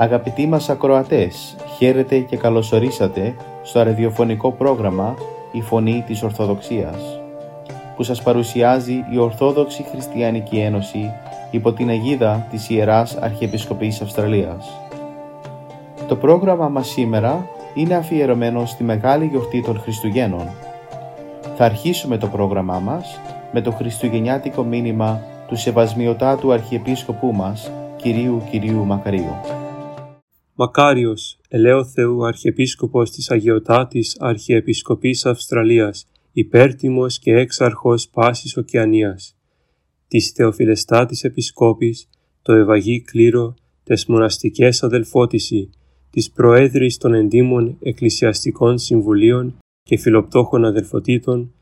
Αγαπητοί μας ακροατές, χαίρετε και καλωσορίσατε στο ραδιοφωνικό πρόγραμμα «Η Φωνή της Ορθοδοξίας» που σας παρουσιάζει η Ορθόδοξη Χριστιανική Ένωση υπό την αιγίδα της Ιεράς Αρχιεπισκοπής Αυστραλίας. Το πρόγραμμα μας σήμερα είναι αφιερωμένο στη Μεγάλη Γιορτή των Χριστουγέννων. Θα αρχίσουμε το πρόγραμμά μας με το χριστουγεννιάτικο μήνυμα του Σεβασμιωτάτου Αρχιεπίσκοπού μας, Κυρίου Κυρίου Μακαρίου. Μακάριος, ελέω Θεού Αρχιεπίσκοπος της Αγιωτάτης Αρχιεπισκοπής Αυστραλίας, υπέρτιμος και έξαρχος πάσης Οκεανίας, της Θεοφιλεστάτης Επισκόπης, το Ευαγή Κλήρο, τες μοναστικές αδελφότηση, της Προέδρης των Εντύμων Εκκλησιαστικών Συμβουλίων και Φιλοπτώχων Αδελφοτήτων,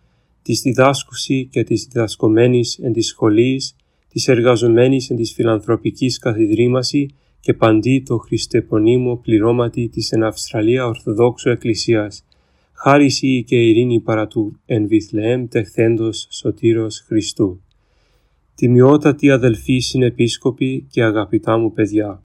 της διδάσκουση και της διδασκομένης εν της σχολής, της εργαζομένης εν της φιλανθρωπικής καθιδρύμαση και παντί το χριστεπονίμο πληρώματι της εν Αυστραλία Ορθοδόξου Εκκλησίας, χάριση και ειρήνη παρά του εν Βιθλεέμ τεχθέντος σωτήρος Χριστού. Τιμιότατοι αδελφοί συνεπίσκοποι και αγαπητά μου παιδιά.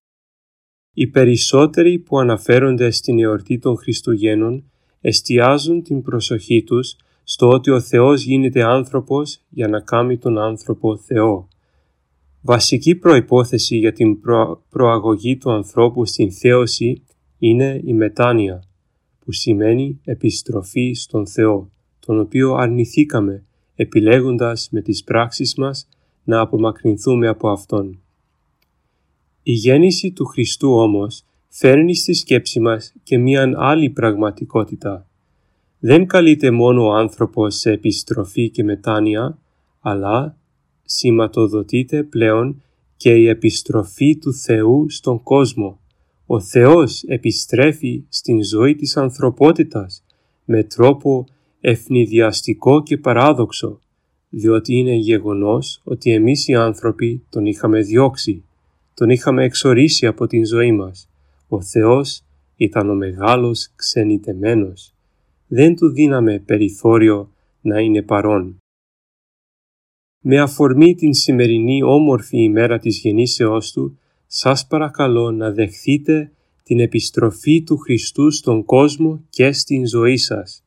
Οι περισσότεροι που αναφέρονται στην εορτή των Χριστουγέννων εστιάζουν την προσοχή τους στο ότι ο Θεός γίνεται άνθρωπος για να κάνει τον άνθρωπο Θεό. Βασική προϋπόθεση για την προαγωγή του ανθρώπου στην θέωση είναι η μετάνοια, που σημαίνει επιστροφή στον Θεό, τον οποίο αρνηθήκαμε επιλέγοντας με τις πράξεις μας να απομακρυνθούμε από Αυτόν. Η γέννηση του Χριστού όμως φέρνει στη σκέψη μας και μίαν άλλη πραγματικότητα. Δεν καλείται μόνο ο άνθρωπος σε επιστροφή και μετάνοια, αλλά σηματοδοτείται πλέον και η επιστροφή του Θεού στον κόσμο. Ο Θεός επιστρέφει στην ζωή της ανθρωπότητας με τρόπο ευνηδιαστικό και παράδοξο, διότι είναι γεγονός ότι εμείς οι άνθρωποι τον είχαμε διώξει, τον είχαμε εξορίσει από την ζωή μας. Ο Θεός ήταν ο μεγάλος ξενιτεμένος. Δεν του δίναμε περιθώριο να είναι παρόν. Με αφορμή την σημερινή όμορφη ημέρα της γεννήσεώς Του, σας παρακαλώ να δεχθείτε την επιστροφή του Χριστού στον κόσμο και στην ζωή σας.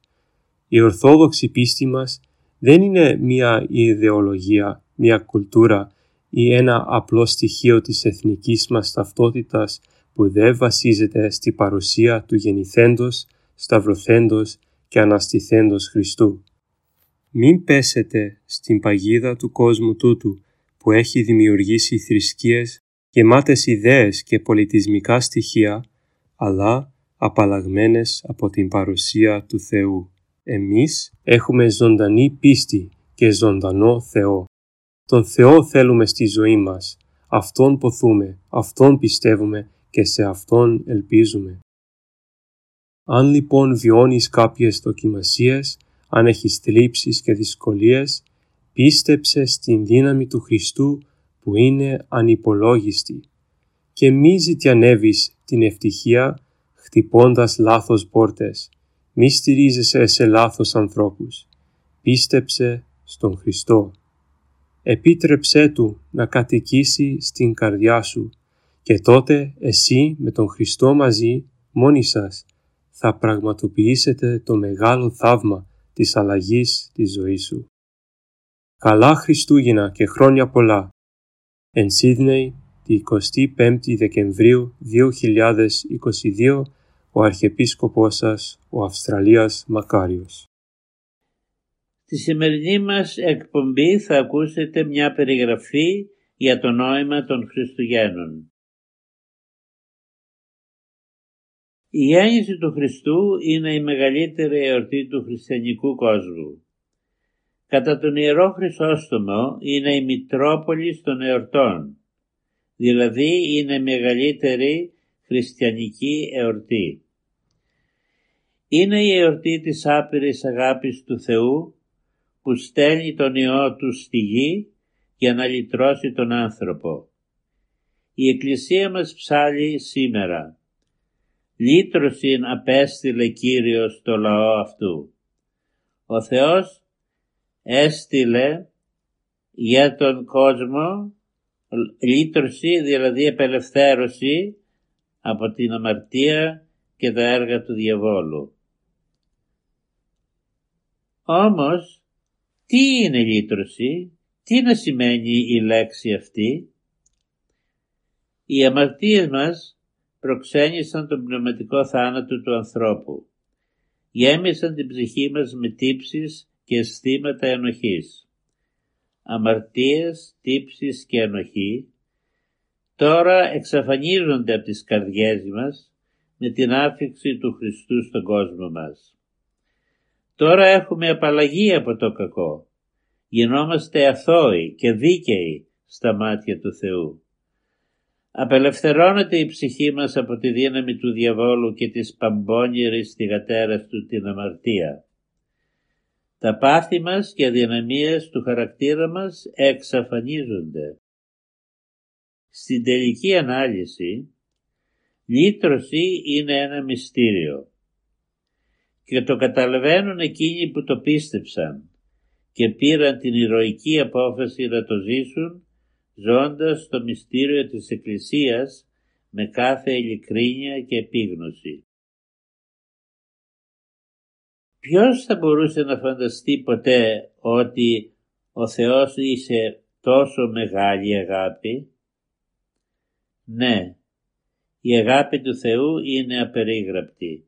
Η Ορθόδοξη πίστη μας δεν είναι μια ιδεολογία, μια κουλτούρα ή ένα απλό στοιχείο της εθνικής μας ταυτότητας που δεν βασίζεται στη παρουσία του γεννηθέντος, σταυρωθέντος και αναστηθέντος Χριστού. Μην πέσετε στην παγίδα του κόσμου τούτου που έχει δημιουργήσει θρησκείες γεμάτες ιδέες και πολιτισμικά στοιχεία, αλλά απαλλαγμένες από την παρουσία του Θεού. Εμείς έχουμε ζωντανή πίστη και ζωντανό Θεό. Τον Θεό θέλουμε στη ζωή μας. Αυτόν ποθούμε, Αυτόν πιστεύουμε και σε Αυτόν ελπίζουμε. Αν λοιπόν βιώνεις κάποιες δοκιμασίες, αν έχεις θλίψεις και δυσκολίες, πίστεψε στην δύναμη του Χριστού που είναι ανυπολόγιστη και μη ζητιανεύεις την ευτυχία χτυπώντας λάθος πόρτες. Μη στηρίζεσαι σε λάθος ανθρώπους. Πίστεψε στον Χριστό. Επίτρεψέ Του να κατοικήσει στην καρδιά σου και τότε εσύ με τον Χριστό μαζί μόνοι σας θα πραγματοποιήσετε το μεγάλο θαύμα της αλλαγής της ζωής σου. Καλά Χριστούγεννα και χρόνια πολλά. Εν Σίδνεϊ, τη 25η Δεκεμβρίου 2022, ο Αρχιεπίσκοπός σας, ο Αυστραλίας Μακάριος. Στη σημερινή μας εκπομπή θα ακούσετε μια περιγραφή για το νόημα των Χριστουγέννων. Η γέννηση του Χριστού είναι η μεγαλύτερη εορτή του χριστιανικού κόσμου. Κατά τον Ιερό Χρυσόστομο είναι η Μητρόπολη των εορτών, δηλαδή είναι η μεγαλύτερη χριστιανική εορτή. Είναι η εορτή της άπειρης αγάπης του Θεού που στέλνει τον Υιό του στη γη για να λυτρώσει τον άνθρωπο. Η Εκκλησία μας ψάλει σήμερα λύτρωσιν απέστειλε Κύριος το λαό αυτού. Ο Θεός έστειλε για τον κόσμο λύτρωση, δηλαδή απελευθέρωση από την αμαρτία και τα έργα του διαβόλου. Όμως, τι είναι λύτρωση, τι να σημαίνει η λέξη αυτή; Οι αμαρτίες μας προξένησαν τον πνευματικό θάνατο του ανθρώπου. Γέμισαν την ψυχή μας με τύψεις και αισθήματα ενοχής. Αμαρτίες, τύψεις και ενοχή τώρα εξαφανίζονται από τις καρδιές μας με την άφηξη του Χριστού στον κόσμο μας. Τώρα έχουμε απαλλαγή από το κακό. Γινόμαστε αθώοι και δίκαιοι στα μάτια του Θεού. Απελευθερώνεται η ψυχή μας από τη δύναμη του διαβόλου και της παμπώνηρης θυγατέρας του την αμαρτία. Τα πάθη μας και αδυναμίες του χαρακτήρα μας εξαφανίζονται. Στην τελική ανάλυση, λύτρωση είναι ένα μυστήριο και το καταλαβαίνουν εκείνοι που το πίστεψαν και πήραν την ηρωική απόφαση να το ζήσουν ζώντας το μυστήριο της Εκκλησίας με κάθε ειλικρίνεια και επίγνωση. Ποιος θα μπορούσε να φανταστεί ποτέ ότι ο Θεός είσαι τόσο μεγάλη αγάπη; Ναι, η αγάπη του Θεού είναι απερίγραπτη.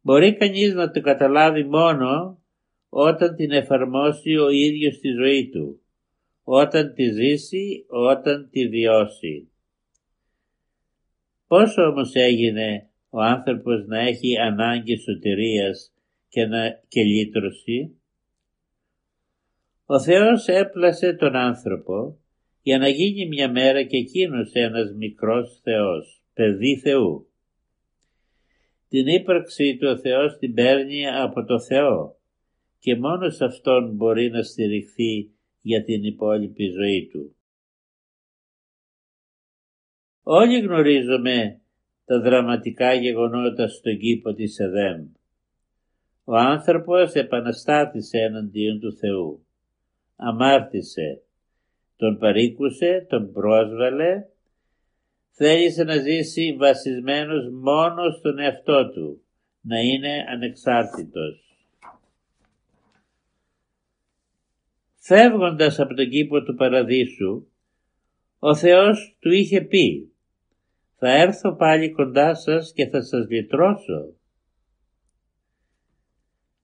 Μπορεί κανείς να το καταλάβει μόνο όταν την εφαρμόσει ο ίδιος στη ζωή του, όταν τη ζήσει, όταν τη βιώσει. Πώς όμως έγινε ο άνθρωπος να έχει ανάγκη σωτηρίας και, να, και λύτρωση; Ο Θεός έπλασε τον άνθρωπο για να γίνει μια μέρα και εκείνος ένας μικρός Θεός, παιδί Θεού. Την ύπαρξή του ο Θεός την παίρνει από το Θεό και μόνος σε Αυτόν μπορεί να στηριχθεί για την υπόλοιπη ζωή του. Όλοι γνωρίζουμε τα δραματικά γεγονότα στον κήπο της Εδέμ. Ο άνθρωπος επαναστάτησε εναντίον του Θεού. Αμάρτησε. Τον παρήκουσε, τον πρόσβαλε. Θέλησε να ζήσει βασισμένος μόνο στον εαυτό του, να είναι ανεξάρτητος. Φεύγοντας από τον κήπο του παραδείσου, ο Θεός του είχε πει θα έρθω πάλι κοντά σας και θα σας λυτρώσω.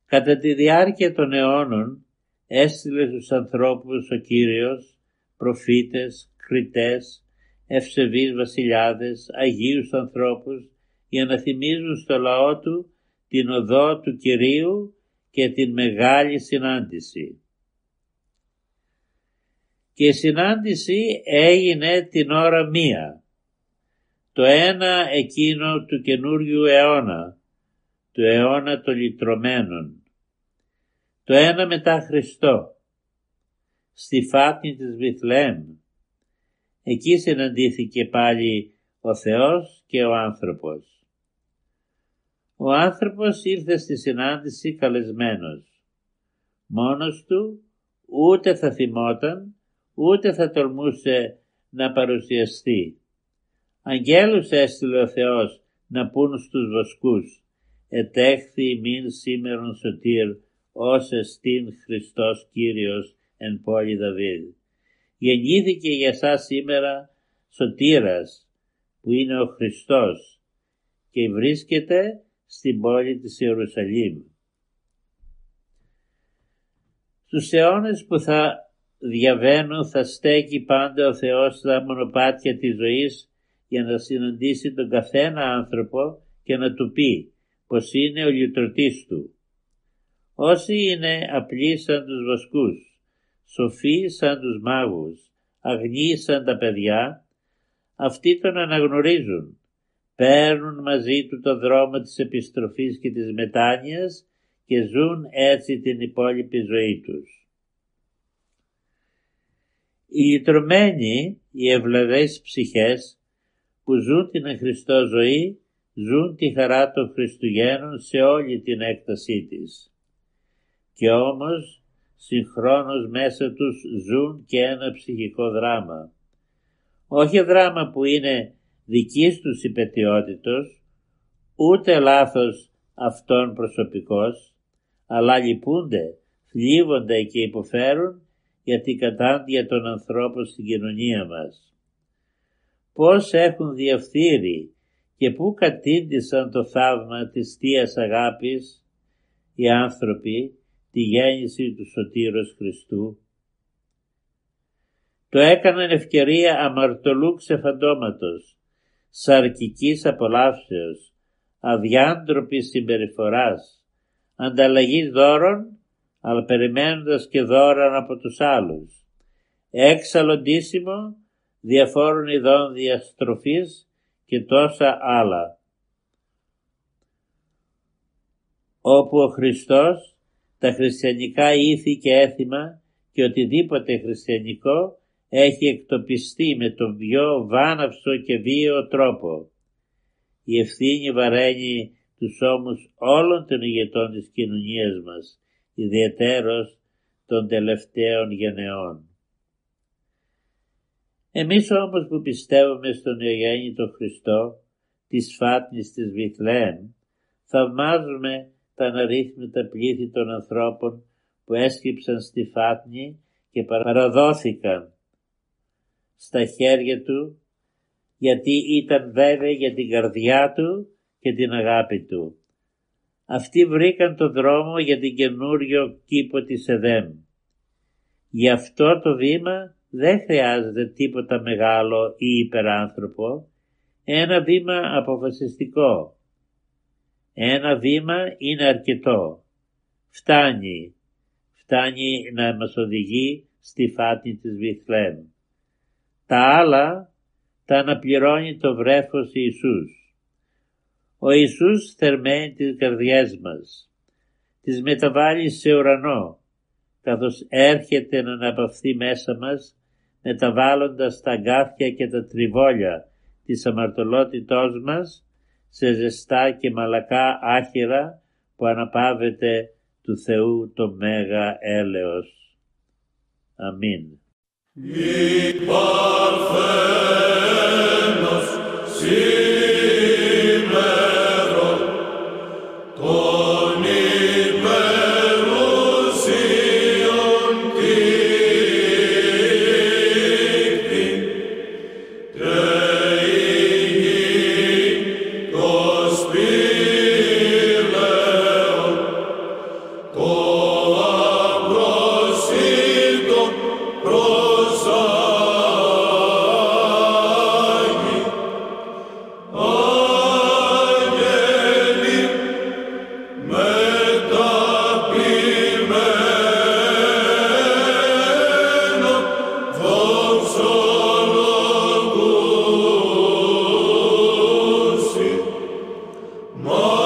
Κατά τη διάρκεια των αιώνων έστειλε στους ανθρώπους ο Κύριος προφήτες, κριτές, ευσεβείς βασιλιάδες, αγίους ανθρώπους για να θυμίζουν στο λαό του την οδό του Κυρίου και την μεγάλη συνάντηση. Και η συνάντηση έγινε την ώρα μία το ένα εκείνο του καινούριου αιώνα, του αιώνα των λυτρωμένων. Το ένα μετά Χριστό, στη φάτνη της Βιθλέμ. Εκεί συναντήθηκε πάλι ο Θεός και ο άνθρωπος. Ο άνθρωπος ήρθε στη συνάντηση καλεσμένος. Μόνος του ούτε θα θυμόταν, ούτε θα τολμούσε να παρουσιαστεί. Αγγέλους έστειλε ο Θεός να πούν στους βοσκούς «Ετέχθη μην σήμερον σωτήρ, ως εστίν Χριστός Κύριος εν πόλη Δαβίδ». Γεννήθηκε για σας σήμερα σωτήρας που είναι ο Χριστός και βρίσκεται στην πόλη της Ιερουσαλήμ. Στους αιώνες που θα διαβαίνουν θα στέκει πάντα ο Θεός στα μονοπάτια της ζωής για να συναντήσει τον καθένα άνθρωπο και να του πει πως είναι ο λυτρωτής του. Όσοι είναι απλοί σαν τους βοσκούς, σοφοί σαν τους μάγους, αγνοί σαν τα παιδιά, αυτοί τον αναγνωρίζουν, παίρνουν μαζί του το δρόμο της επιστροφής και της μετάνοιας και ζουν έτσι την υπόλοιπη ζωή τους. Οι λυτρωμένοι, οι ευλαβές ψυχές, που ζουν την Χριστό ζωή, ζουν τη χαρά των Χριστουγέννων σε όλη την έκτασή της. Και όμως συγχρόνως μέσα τους ζουν και ένα ψυχικό δράμα. Όχι δράμα που είναι δικής τους υπετιότητος, ούτε λάθος αυτών προσωπικός, αλλά λυπούνται, θλίβονται και υποφέρουν για την κατάντια των ανθρώπων στην κοινωνία μας. Πώς έχουν διαφθείρει και πού κατήντησαν το θαύμα της Θείας Αγάπης οι άνθρωποι τη γέννηση του Σωτήρος Χριστού. Το έκαναν ευκαιρία αμαρτωλού ξεφαντώματος, σαρκικής απολαύσεως, αδιάντροπης συμπεριφοράς, ανταλλαγής δώρων, αλλά περιμένοντας και δώραν από τους άλλους, έξαλλο ντύσιμο, διαφόρων ειδών διαστροφής και τόσα άλλα. Όπου ο Χριστός τα χριστιανικά ήθη και έθιμα και οτιδήποτε χριστιανικό έχει εκτοπιστεί με τον πιο βάναυσο και βίαιο τρόπο. Η ευθύνη βαραίνει τους ώμους όλων των ηγετών της κοινωνίας μας, ιδιαιτέρως των τελευταίων γενεών. Εμείς όμως που πιστεύουμε στον τον Χριστό, της φάτνης της Βιθλέμ, θαυμάζουμε τα αναρρύθμιτα πλήθη των ανθρώπων που έσκυψαν στη φάτνη και παραδόθηκαν στα χέρια του γιατί ήταν βέβαιοι για την καρδιά του και την αγάπη του. Αυτοί βρήκαν το δρόμο για την καινούριο κήπο της Εδέμ. Γι' αυτό το βήμα δεν χρειάζεται τίποτα μεγάλο ή υπεράνθρωπο, ένα βήμα αποφασιστικό. Ένα βήμα είναι αρκετό. Φτάνει. Φτάνει να μας οδηγεί στη φάτνη της Βιθλέμ. Τα άλλα τα αναπληρώνει το βρέφος Ιησούς. Ο Ιησούς θερμαίνει τις καρδιές μας, τις μεταβάλλει σε ουρανό, καθώς έρχεται να αναπαυθεί μέσα μας, μεταβάλλοντας τα αγκάθια και τα τριβόλια της αμαρτωλότητός μας σε ζεστά και μαλακά άχυρα που αναπαύεται του Θεού το Μέγα έλεος. Αμήν. Lord.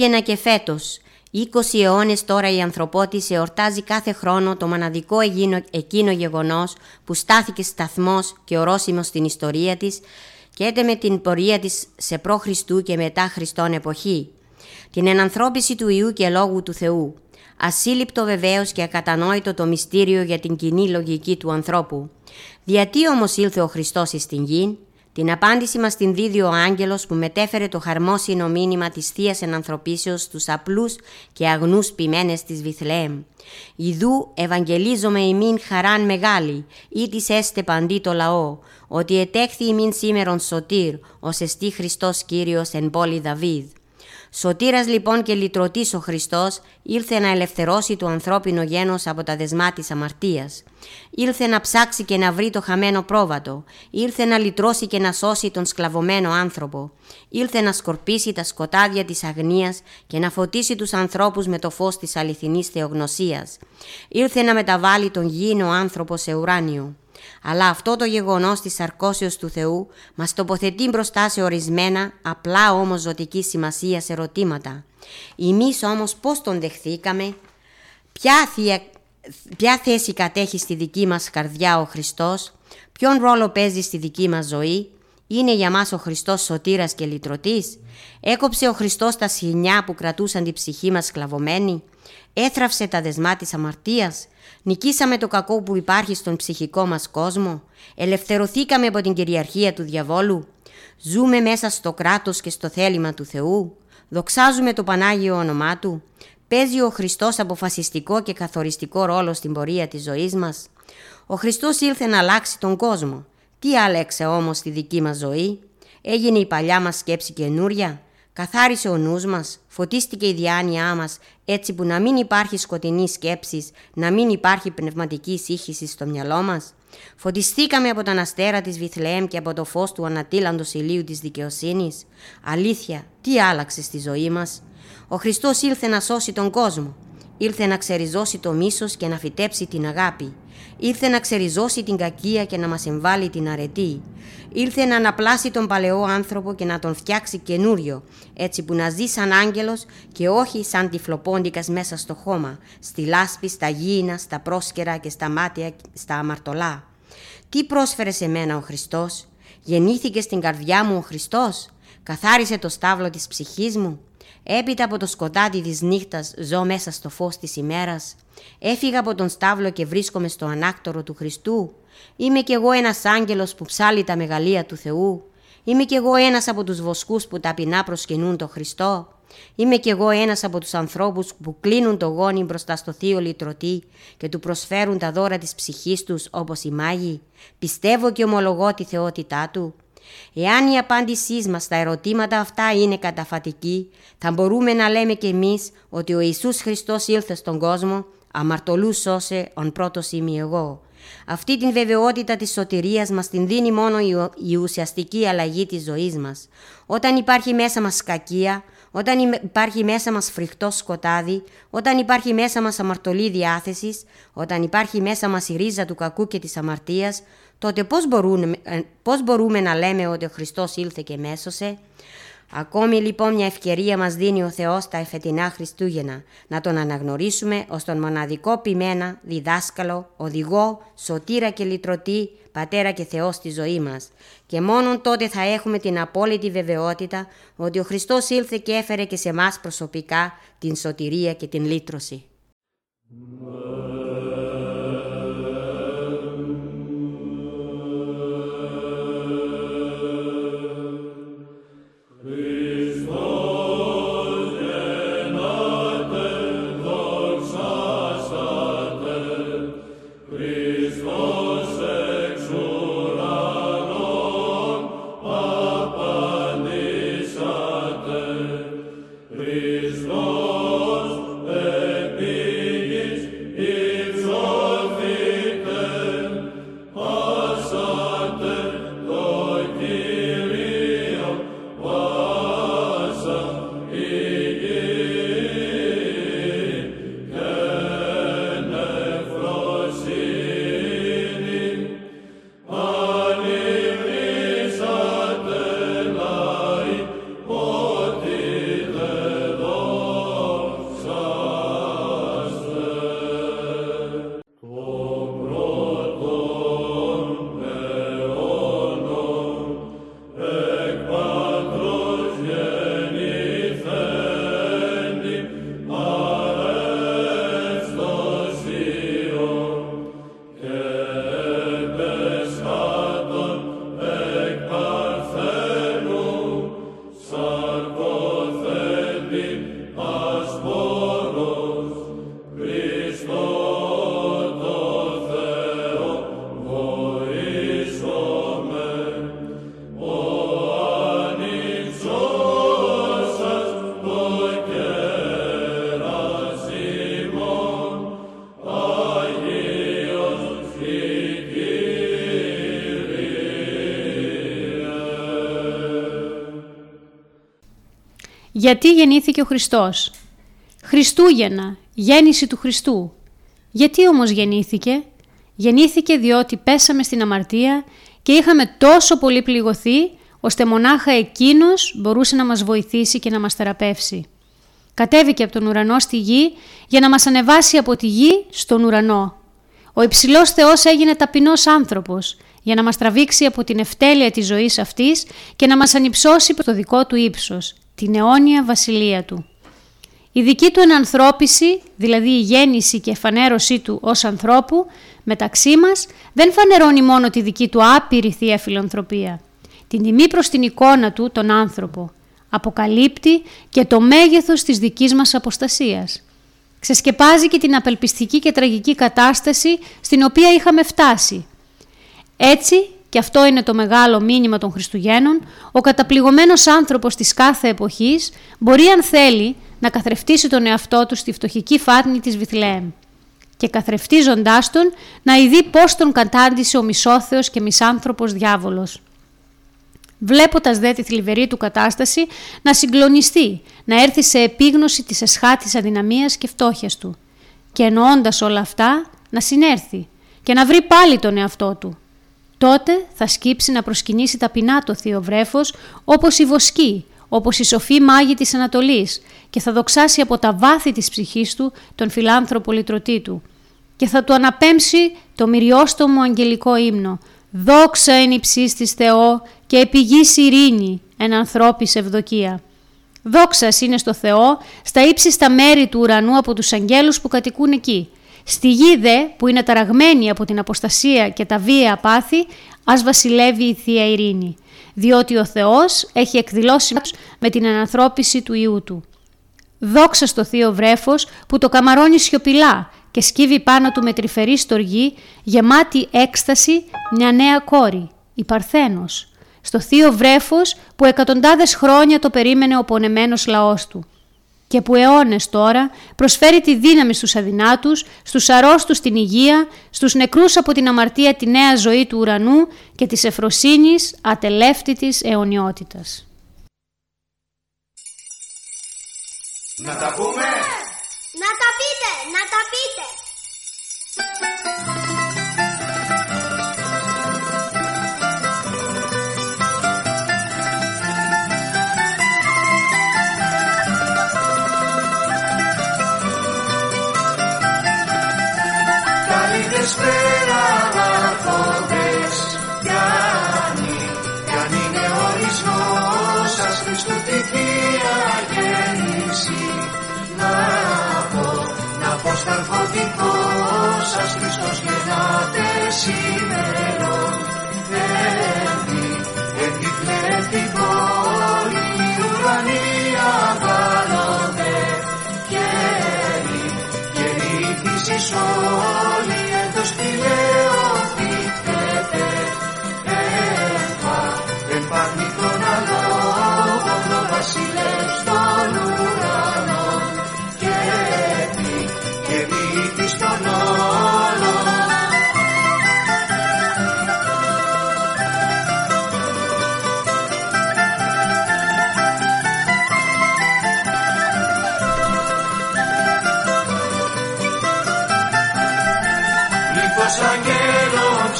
Χριστούγεννα και φέτος, 20 αιώνες τώρα η ανθρωπότης εορτάζει κάθε χρόνο το μοναδικό εκείνο γεγονός που στάθηκε σταθμός και ορόσημος στην ιστορία της και έτε με την πορεία της σε προ-Χριστού και μετά Χριστόν εποχή. Την ενανθρώπιση του Ιού και Λόγου του Θεού. Ασύλληπτο βεβαίως και ακατανόητο το μυστήριο για την κοινή λογική του ανθρώπου. Γιατί όμως ήλθε ο Χριστός στην γη, την απάντηση μας την δίδει ο άγγελος που μετέφερε το χαρμόσυνο μήνυμα της θείας Ενανθρωπίσεως στους απλούς και αγνούς ποιμένες της Βιθλεέμ. Ιδού ευαγγελίζομαι ημίν χαράν μεγάλη, ή της έστε παντί το λαό, ότι ετέχθη ημίν σήμερον σωτήρ, ως εστί Χριστός Κύριος εν πόλη Δαβίδ. Σωτήρας λοιπόν και λυτρωτής ο Χριστός ήλθε να ελευθερώσει το ανθρώπινο γένος από τα δεσμά της αμαρτίας. Ήλθε να ψάξει και να βρει το χαμένο πρόβατο. Ήλθε να λυτρώσει και να σώσει τον σκλαβωμένο άνθρωπο. Ήλθε να σκορπίσει τα σκοτάδια της αγνίας και να φωτίσει τους ανθρώπους με το φως της αληθινής θεογνωσίας. Ήλθε να μεταβάλει τον γήινο άνθρωπο σε ουράνιο. Αλλά αυτό το γεγονός της σαρκώσεως του Θεού μας τοποθετεί μπροστά σε ορισμένα, απλά όμως ζωτική σημασία σε ερωτήματα. Εμείς όμως πώς τον δεχθήκαμε, ποια, θεία, ποια θέση κατέχει στη δική μας καρδιά ο Χριστός, ποιον ρόλο παίζει στη δική μας ζωή, είναι για μας ο Χριστός σωτήρας και λυτρωτής, έκοψε ο Χριστός τα σχοινιά που κρατούσαν την ψυχή μας σκλαβωμένη, έθραυσε τα δεσμά της αμαρτίας, Νικήσαμε το κακό που υπάρχει στον ψυχικό μας κόσμο. Ελευθερωθήκαμε από την κυριαρχία του διαβόλου. Ζούμε μέσα στο κράτος και στο θέλημα του Θεού. Δοξάζουμε το Πανάγιο όνομά Του. Παίζει ο Χριστός αποφασιστικό και καθοριστικό ρόλο στην πορεία της ζωής μας. Ο Χριστός ήλθε να αλλάξει τον κόσμο. Τι άλλαξε όμως στη δική μας ζωή; Έγινε η παλιά μας σκέψη καινούρια. Καθάρισε ο νους μας, φωτίστηκε η διάνοιά μας, έτσι που να μην υπάρχει σκοτεινή σκέψης, να μην υπάρχει πνευματική σύγχυση στο μυαλό μας. Φωτιστήκαμε από τον αστέρα της Βιθλεέμ και από το φως του ανατίλαντος ηλίου της δικαιοσύνης. Αλήθεια, τι άλλαξε στη ζωή μας; Ο Χριστός ήλθε να σώσει τον κόσμο. Ήλθε να ξεριζώσει το μίσος και να φυτέψει την αγάπη. Ήρθε να ξεριζώσει την κακία και να μας εμβάλει την αρετή. Ήρθε να αναπλάσει τον παλαιό άνθρωπο και να τον φτιάξει καινούριο, έτσι που να ζει σαν άγγελος και όχι σαν τυφλοπόντικας μέσα στο χώμα, στη λάσπη, στα γήινα, στα πρόσκαιρα και στα μάτια, στα αμαρτωλά. Τι πρόσφερε σε μένα ο Χριστός, γεννήθηκε στην καρδιά μου ο Χριστός, καθάρισε το στάβλο της ψυχής μου, Έπειτα από το σκοτάδι της νύχτας ζω μέσα στο φως της ημέρας. Έφυγα από τον στάβλο και βρίσκομαι στο ανάκτορο του Χριστού. Είμαι κι εγώ ένας άγγελος που ψάλει τα μεγαλεία του Θεού. Είμαι κι εγώ ένας από τους βοσκούς που ταπεινά προσκυνούν το Χριστό. Είμαι κι εγώ ένας από τους ανθρώπους που κλείνουν το γόνι μπροστά στο Θείο Λυτρωτή και του προσφέρουν τα δώρα της ψυχής τους όπως οι μάγοι. Πιστεύω και ομολογώ τη θεότητά του. Εάν η απάντησή μας στα ερωτήματα αυτά είναι καταφατική, θα μπορούμε να λέμε κι εμείς ότι ο Ιησούς Χριστός ήλθε στον κόσμο, αμαρτωλούς σώσε, ον πρώτος είμαι εγώ. Αυτή την βεβαιότητα της σωτηρίας μας την δίνει μόνο η ουσιαστική αλλαγή της ζωής μας. Όταν υπάρχει μέσα μας κακία, όταν υπάρχει μέσα μας φρικτό σκοτάδι, όταν υπάρχει μέσα μας αμαρτωλή διάθεσης, όταν υπάρχει μέσα μας η ρίζα του κακού και της αμαρτίας, τότε πώς μπορούμε, ε, πώς μπορούμε να λέμε ότι ο Χριστός ήλθε και μέσωσε; Ακόμη λοιπόν μια ευκαιρία μας δίνει ο Θεός τα εφετινά Χριστούγεννα να τον αναγνωρίσουμε ως τον μοναδικό ποιμένα, διδάσκαλο, οδηγό, σωτήρα και λυτρωτή, πατέρα και Θεός στη ζωή μας. Και μόνον τότε θα έχουμε την απόλυτη βεβαιότητα ότι ο Χριστός ήλθε και έφερε και σε μας προσωπικά την σωτηρία και την λύτρωση. Γιατί γεννήθηκε ο Χριστός; Χριστούγεννα, γέννηση του Χριστού. Γιατί όμως γεννήθηκε; Γεννήθηκε διότι πέσαμε στην αμαρτία και είχαμε τόσο πολύ πληγωθεί ώστε μονάχα εκείνος μπορούσε να μας βοηθήσει και να μας θεραπεύσει. Κατέβηκε από τον ουρανό στη γη για να μας ανεβάσει από τη γη στον ουρανό. Ο υψηλός Θεός έγινε ταπεινός άνθρωπος για να μας τραβήξει από την ευτέλεια της ζωής αυτής και να μας ανυψώσει το δικό του ύψος, την αιώνια βασιλεία του. Η δική του ενανθρώπιση, δηλαδή η γέννηση και εφανέρωσή του ως ανθρώπου, μεταξύ μας δεν φανερώνει μόνο τη δική του άπειρη θεία φιλανθρωπία, την τιμή προς την εικόνα του τον άνθρωπο, αποκαλύπτει και το μέγεθος της δικής μας αποστασίας. Ξεσκεπάζει και την απελπιστική και τραγική κατάσταση στην οποία είχαμε φτάσει. Έτσι, και αυτό είναι το μεγάλο μήνυμα των Χριστουγέννων, ο καταπληγωμένος άνθρωπος της κάθε εποχής μπορεί αν θέλει να καθρεφτίσει τον εαυτό του στη φτωχική φάτνη της Βιθλέμ και καθρεφτίζοντάς τον να ειδεί πώς τον κατάντησε ο μισόθεος και μισάνθρωπος διάβολος βλέποντας δε τη θλιβερή του κατάσταση να συγκλονιστεί, να έρθει σε επίγνωση της εσχάτης αδυναμίας και φτώχειας του και εννοώντας όλα αυτά να συνέρθει και να βρει πάλι τον εαυτό του. Τότε θα σκύψει να προσκυνήσει ταπεινά το θείο βρέφος όπως η βοσκή, όπως η σοφή μάγη της Ανατολής και θα δοξάσει από τα βάθη της ψυχής του τον φιλάνθρωπο λυτρωτή του και θα του αναπέμψει το μυριόστομο αγγελικό ύμνο «Δόξα εν υψίστης Θεό και επιγής ειρήνη εν ανθρώπης ευδοκία». Δόξας είναι στο Θεό στα ύψιστα μέρη του ουρανού από τους αγγέλους που κατοικούν εκεί. Στη γη δε που είναι ταραγμένη από την αποστασία και τα βία πάθη, ας βασιλεύει η Θεία Ειρήνη, διότι ο Θεός έχει εκδηλώσει με την ανανθρώπιση του Ιού Του. Δόξα στο Θείο Βρέφος που το καμαρώνει σιωπηλά και σκύβει πάνω του με τρυφερή στοργή, γεμάτη έκσταση, μια νέα κόρη, η Παρθένος, στο θείο βρέφος που εκατοντάδες χρόνια το περίμενε ο πονεμένος λαός του και που αιώνες τώρα προσφέρει τη δύναμη στους αδυνάτους, στους αρρώστους την υγεία, στους νεκρούς από την αμαρτία τη νέα ζωή του ουρανού και της εφροσύνης ατελεύτητης αιωνιότητας. Να τα πούμε!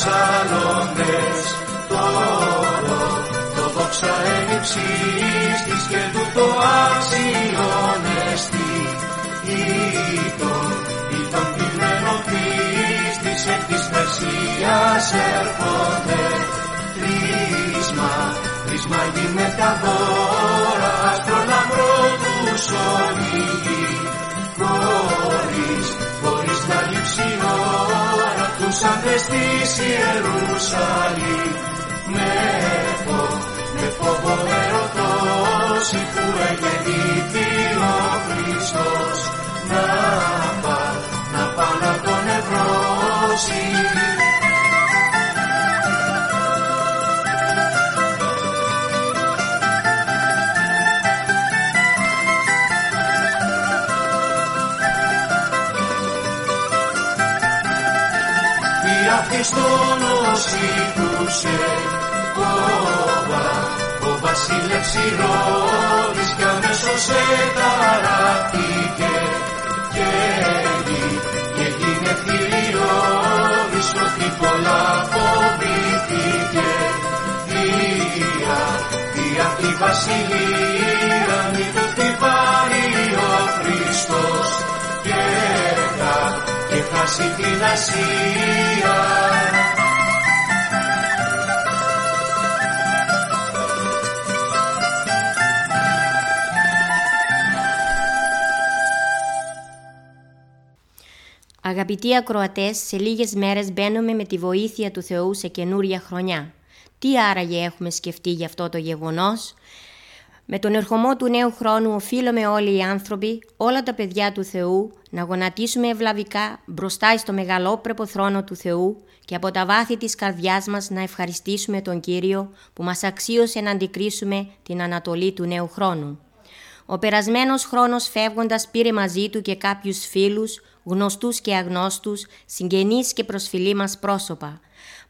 Ψαλώντες τώρα το δόξα έλλειψης της και του το αξιώνεστη. Ήτον, ήτον πειλμένο πίστης εκ της Μεσσίας έρχονται. Κρίσμα, κρίσμα με τα δώρα αστρολαμπρό του σωρίγη ώρα τους άντρες της Ιερουσαλήμ. Με φόβο, με φόβο ερωτώσει που εγεννήθη ο Χριστός. Να πά, να πά να τον ευρώσει στον νοσήκουσε κόβα, ο βασίλευς Ηρώδης κι αμέσως σε ταράχτηκε και γη και γίνε θηριώδης ότι πολλά φοβήθηκε Δία, δία τη βασιλεία μη του την πάρει ο Χριστός και και χάσει την Ασία Αγαπητοί ακροατές, σε λίγες μέρες μπαίνουμε με τη βοήθεια του Θεού σε καινούρια χρονιά. Τι άραγε έχουμε σκεφτεί για αυτό το γεγονός; Με τον ερχομό του νέου χρόνου οφείλουμε όλοι οι άνθρωποι, όλα τα παιδιά του Θεού, να γονατίσουμε ευλαβικά μπροστά στο μεγαλόπρεπο θρόνο του Θεού και από τα βάθη της καρδιάς μας να ευχαριστήσουμε τον Κύριο που μας αξίωσε να αντικρίσουμε την ανατολή του νέου χρόνου. Ο περασμένος χρόνος φεύγοντας πήρε μαζί του και κάποιους φίλους, γνωστούς και αγνώστους, συγγενείς και προσφυλή μας πρόσωπα.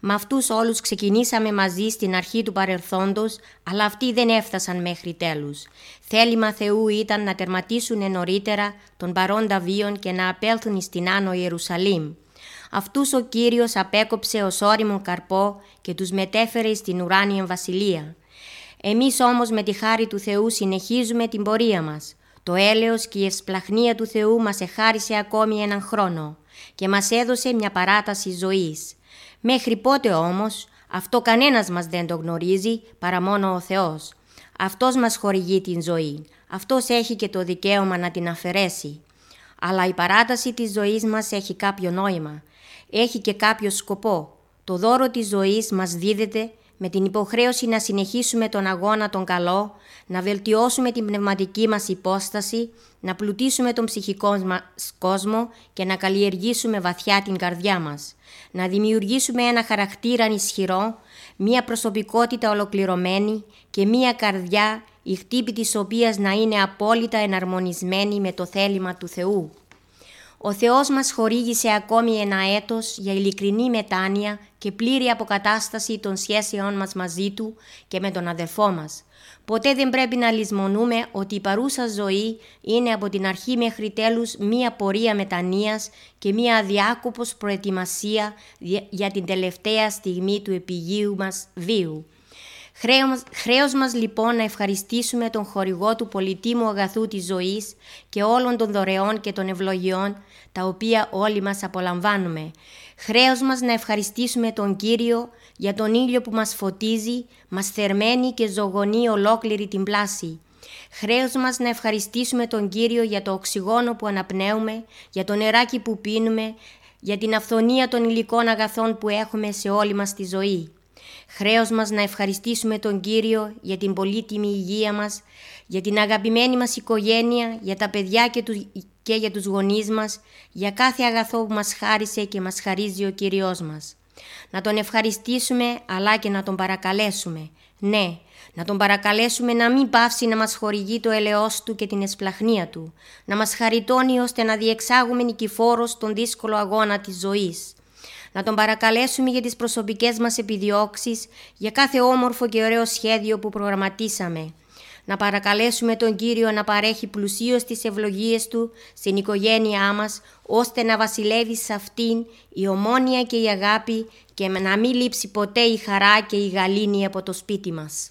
Με αυτούς όλους ξεκινήσαμε μαζί στην αρχή του παρελθόντος, αλλά αυτοί δεν έφτασαν μέχρι τέλους. Θέλημα Θεού ήταν να τερματίσουν νωρίτερα τον παρόντα βίον και να απέλθουν στην Άνω Ιερουσαλήμ. Αυτούς ο Κύριος απέκοψε ως όριμο καρπό και τους μετέφερε στην ουράνια βασιλεία. Εμείς όμως με τη χάρη του Θεού συνεχίζουμε την πορεία μας. Το έλεος και η ευσπλαχνία του Θεού μας εχάρισε ακόμη έναν χρόνο και μας έδωσε μια παράταση ζωής. Μέχρι πότε όμως, αυτό κανένας μας δεν το γνωρίζει παρά μόνο ο Θεός. Αυτός μας χορηγεί την ζωή. Αυτός έχει και το δικαίωμα να την αφαιρέσει. Αλλά η παράταση της ζωής μας έχει κάποιο νόημα. Έχει και κάποιο σκοπό. Το δώρο της ζωής μας δίδεται με την υποχρέωση να συνεχίσουμε τον αγώνα τον καλό, να βελτιώσουμε την πνευματική μας υπόσταση, να πλουτίσουμε τον ψυχικό μας κόσμο και να καλλιεργήσουμε βαθιά την καρδιά μας. Να δημιουργήσουμε ένα χαρακτήρα ισχυρό, μία προσωπικότητα ολοκληρωμένη και μία καρδιά η χτύπη της οποίας να είναι απόλυτα εναρμονισμένη με το θέλημα του Θεού. Ο Θεός μας χορήγησε ακόμη ένα έτος για ειλικρινή μετάνοια και πλήρη αποκατάσταση των σχέσεών μας μαζί Του και με τον αδερφό μας. Ποτέ δεν πρέπει να λησμονούμε ότι η παρούσα ζωή είναι από την αρχή μέχρι τέλους μία πορεία μετανοίας και μία αδιάκοπος προετοιμασία για την τελευταία στιγμή του επιγείου μας βίου. Χρέος μας λοιπόν να ευχαριστήσουμε τον χορηγό του πολυτίμου αγαθού της ζωής και όλων των δωρεών και των ευλογιών τα οποία όλοι μας απολαμβάνουμε. Χρέος μας να ευχαριστήσουμε τον Κύριο για τον ήλιο που μας φωτίζει, μας θερμαίνει και ζωγονεί ολόκληρη την πλάση. Χρέος μας να ευχαριστήσουμε τον Κύριο για το οξυγόνο που αναπνέουμε, για το νεράκι που πίνουμε, για την αυθονία των υλικών αγαθών που έχουμε σε όλη μας τη ζωή. Χρέος μας να ευχαριστήσουμε τον Κύριο για την πολύτιμη υγεία μας, για την αγαπημένη μας οικογένεια, για τα παιδιά και, και για τους γονείς μας, για κάθε αγαθό που μας χάρισε και μας χαρίζει ο Κύριος μας. Να Τον ευχαριστήσουμε αλλά και να Τον παρακαλέσουμε. Ναι, να Τον παρακαλέσουμε να μην πάυσει να μας χορηγεί το ελαιός Του και την εσπλαχνία Του, να μας χαριτώνει ώστε να διεξάγουμε νικηφόρος τον δύσκολο αγώνα της ζωής να τον παρακαλέσουμε για τις προσωπικές μας επιδιώξεις, για κάθε όμορφο και ωραίο σχέδιο που προγραμματίσαμε. Να παρακαλέσουμε τον Κύριο να παρέχει πλουσίως τις ευλογίες Του στην οικογένειά μας, ώστε να βασιλεύει σε αυτήν η ομόνια και η αγάπη και να μην λείψει ποτέ η χαρά και η γαλήνη από το σπίτι μας.